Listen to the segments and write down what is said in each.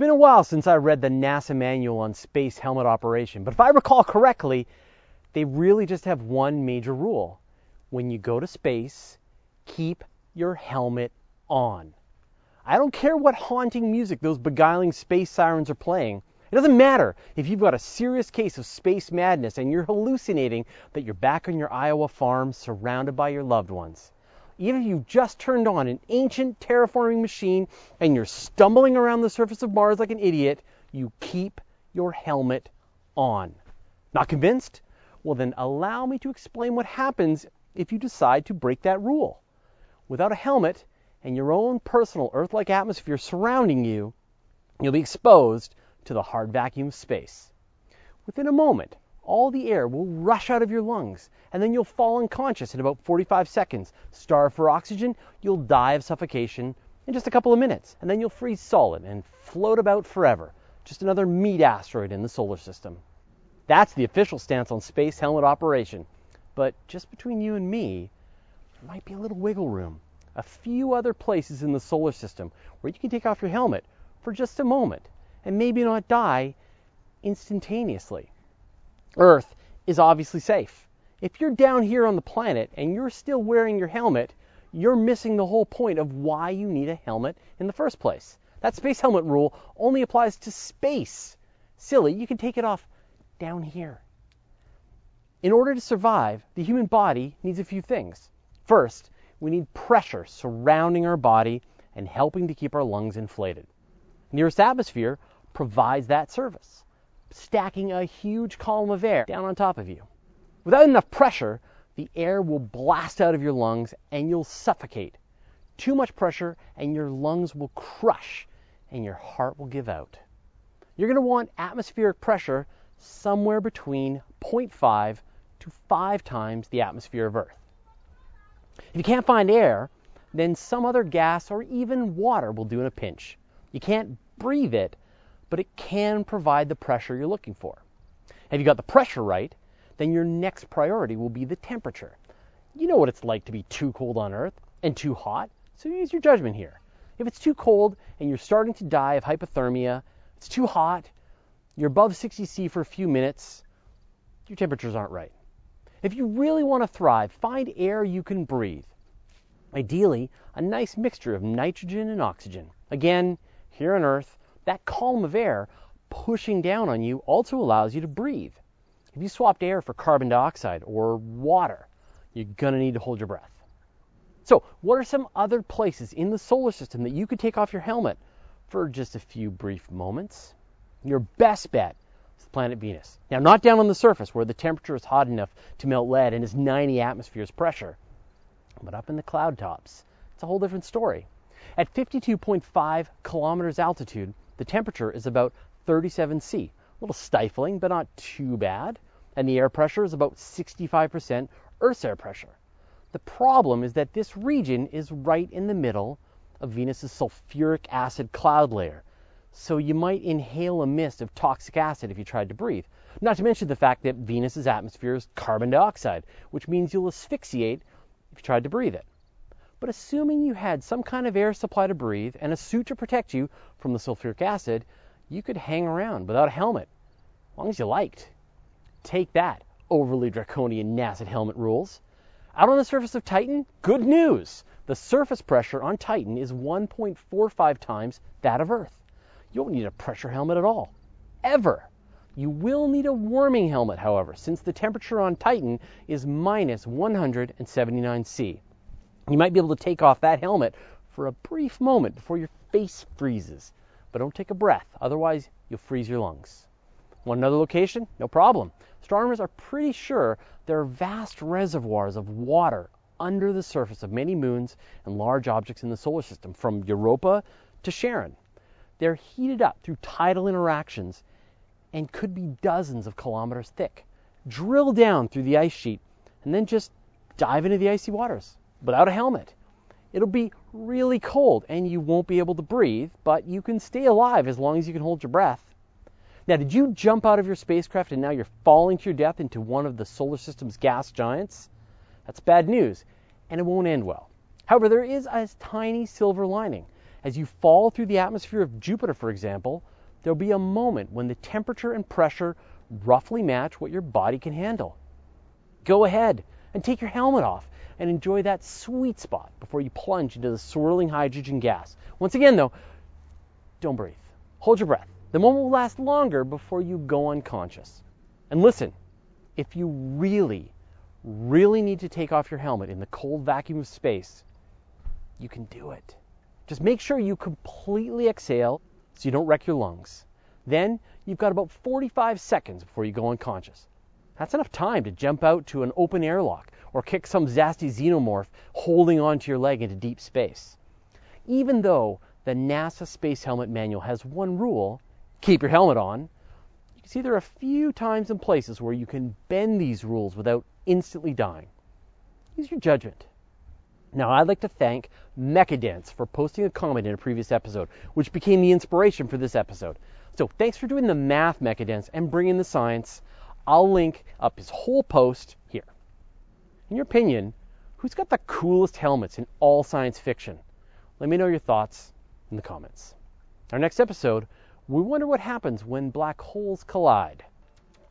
been a while since I read the NASA manual on space helmet operation, but if I recall correctly, they really just have one major rule. When you go to space, keep your helmet on. I don't care what haunting music those beguiling space sirens are playing. It doesn't matter if you've got a serious case of space madness and you're hallucinating that you're back on your Iowa farm surrounded by your loved ones. Even if you've just turned on an ancient terraforming machine and you're stumbling around the surface of Mars like an idiot, you keep your helmet on. Not convinced? Well, then allow me to explain what happens if you decide to break that rule. Without a helmet and your own personal Earth like atmosphere surrounding you, you'll be exposed to the hard vacuum of space. Within a moment, all the air will rush out of your lungs, and then you'll fall unconscious in about 45 seconds. Starve for oxygen, you'll die of suffocation in just a couple of minutes, and then you'll freeze solid and float about forever. Just another meat asteroid in the solar system. That's the official stance on space helmet operation. But just between you and me, there might be a little wiggle room. A few other places in the solar system where you can take off your helmet for just a moment and maybe not die instantaneously. Earth is obviously safe. If you're down here on the planet and you're still wearing your helmet, you're missing the whole point of why you need a helmet in the first place. That space helmet rule only applies to space. Silly, you can take it off down here. In order to survive, the human body needs a few things. First, we need pressure surrounding our body and helping to keep our lungs inflated. The Earth's atmosphere provides that service stacking a huge column of air down on top of you. Without enough pressure, the air will blast out of your lungs and you'll suffocate. Too much pressure and your lungs will crush and your heart will give out. You're going to want atmospheric pressure somewhere between 0.5 to 5 times the atmosphere of Earth. If you can't find air, then some other gas or even water will do in a pinch. You can't breathe it, but it can provide the pressure you're looking for. Have you got the pressure right, then your next priority will be the temperature. You know what it's like to be too cold on Earth and too hot, so use your judgment here. If it's too cold and you're starting to die of hypothermia, it's too hot, you're above 60 C for a few minutes, your temperatures aren't right. If you really want to thrive, find air you can breathe. Ideally, a nice mixture of nitrogen and oxygen. Again, here on Earth, that column of air pushing down on you also allows you to breathe. If you swapped air for carbon dioxide or water, you're going to need to hold your breath. So, what are some other places in the solar system that you could take off your helmet for just a few brief moments? Your best bet is the planet Venus. Now, not down on the surface where the temperature is hot enough to melt lead and is 90 atmospheres pressure, but up in the cloud tops. It's a whole different story. At 52.5 kilometers altitude, the temperature is about 37 C. A little stifling, but not too bad. And the air pressure is about 65% Earth's air pressure. The problem is that this region is right in the middle of Venus's sulfuric acid cloud layer. So you might inhale a mist of toxic acid if you tried to breathe. Not to mention the fact that Venus's atmosphere is carbon dioxide, which means you'll asphyxiate if you tried to breathe it. But assuming you had some kind of air supply to breathe and a suit to protect you from the sulfuric acid, you could hang around without a helmet, as long as you liked. Take that, overly draconian NASA helmet rules. Out on the surface of Titan, good news! The surface pressure on Titan is 1.45 times that of Earth. You won't need a pressure helmet at all. Ever. You will need a warming helmet, however, since the temperature on Titan is minus 179 C. You might be able to take off that helmet for a brief moment before your face freezes. But don't take a breath, otherwise, you'll freeze your lungs. Want another location? No problem. Astronomers are pretty sure there are vast reservoirs of water under the surface of many moons and large objects in the solar system, from Europa to Charon. They're heated up through tidal interactions and could be dozens of kilometers thick. Drill down through the ice sheet and then just dive into the icy waters without a helmet. It'll be really cold and you won't be able to breathe, but you can stay alive as long as you can hold your breath. Now, did you jump out of your spacecraft and now you're falling to your death into one of the solar system's gas giants? That's bad news, and it won't end well. However, there is a tiny silver lining. As you fall through the atmosphere of Jupiter, for example, there'll be a moment when the temperature and pressure roughly match what your body can handle. Go ahead and take your helmet off and enjoy that sweet spot before you plunge into the swirling hydrogen gas. Once again, though, don't breathe. Hold your breath. The moment will last longer before you go unconscious. And listen, if you really, really need to take off your helmet in the cold vacuum of space, you can do it. Just make sure you completely exhale so you don't wreck your lungs. Then you've got about 45 seconds before you go unconscious. That's enough time to jump out to an open airlock or kick some zasty xenomorph holding onto your leg into deep space. Even though the NASA Space Helmet Manual has one rule keep your helmet on. You can see there are a few times and places where you can bend these rules without instantly dying. Use your judgment. Now, I'd like to thank Mechadance for posting a comment in a previous episode, which became the inspiration for this episode. So, thanks for doing the math, Mechadance, and bringing the science. I'll link up his whole post here. In your opinion, who's got the coolest helmets in all science fiction? Let me know your thoughts in the comments. Our next episode we wonder what happens when black holes collide.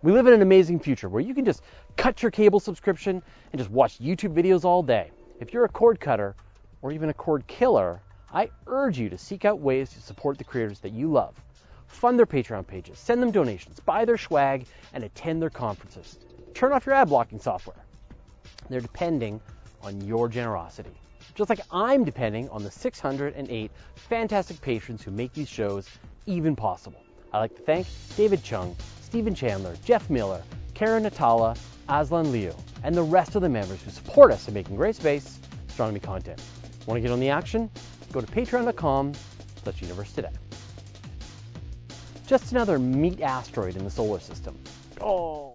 We live in an amazing future where you can just cut your cable subscription and just watch YouTube videos all day. If you're a cord cutter or even a cord killer, I urge you to seek out ways to support the creators that you love. Fund their Patreon pages, send them donations, buy their swag, and attend their conferences. Turn off your ad blocking software. They're depending on your generosity. Just like I'm depending on the 608 fantastic patrons who make these shows even possible. I'd like to thank David Chung, Stephen Chandler, Jeff Miller, Karen Natala, Aslan Liu, and the rest of the members who support us in making great space astronomy content. Want to get on the action? Go to patreon.com slash universe today. Just another meat asteroid in the solar system. Oh.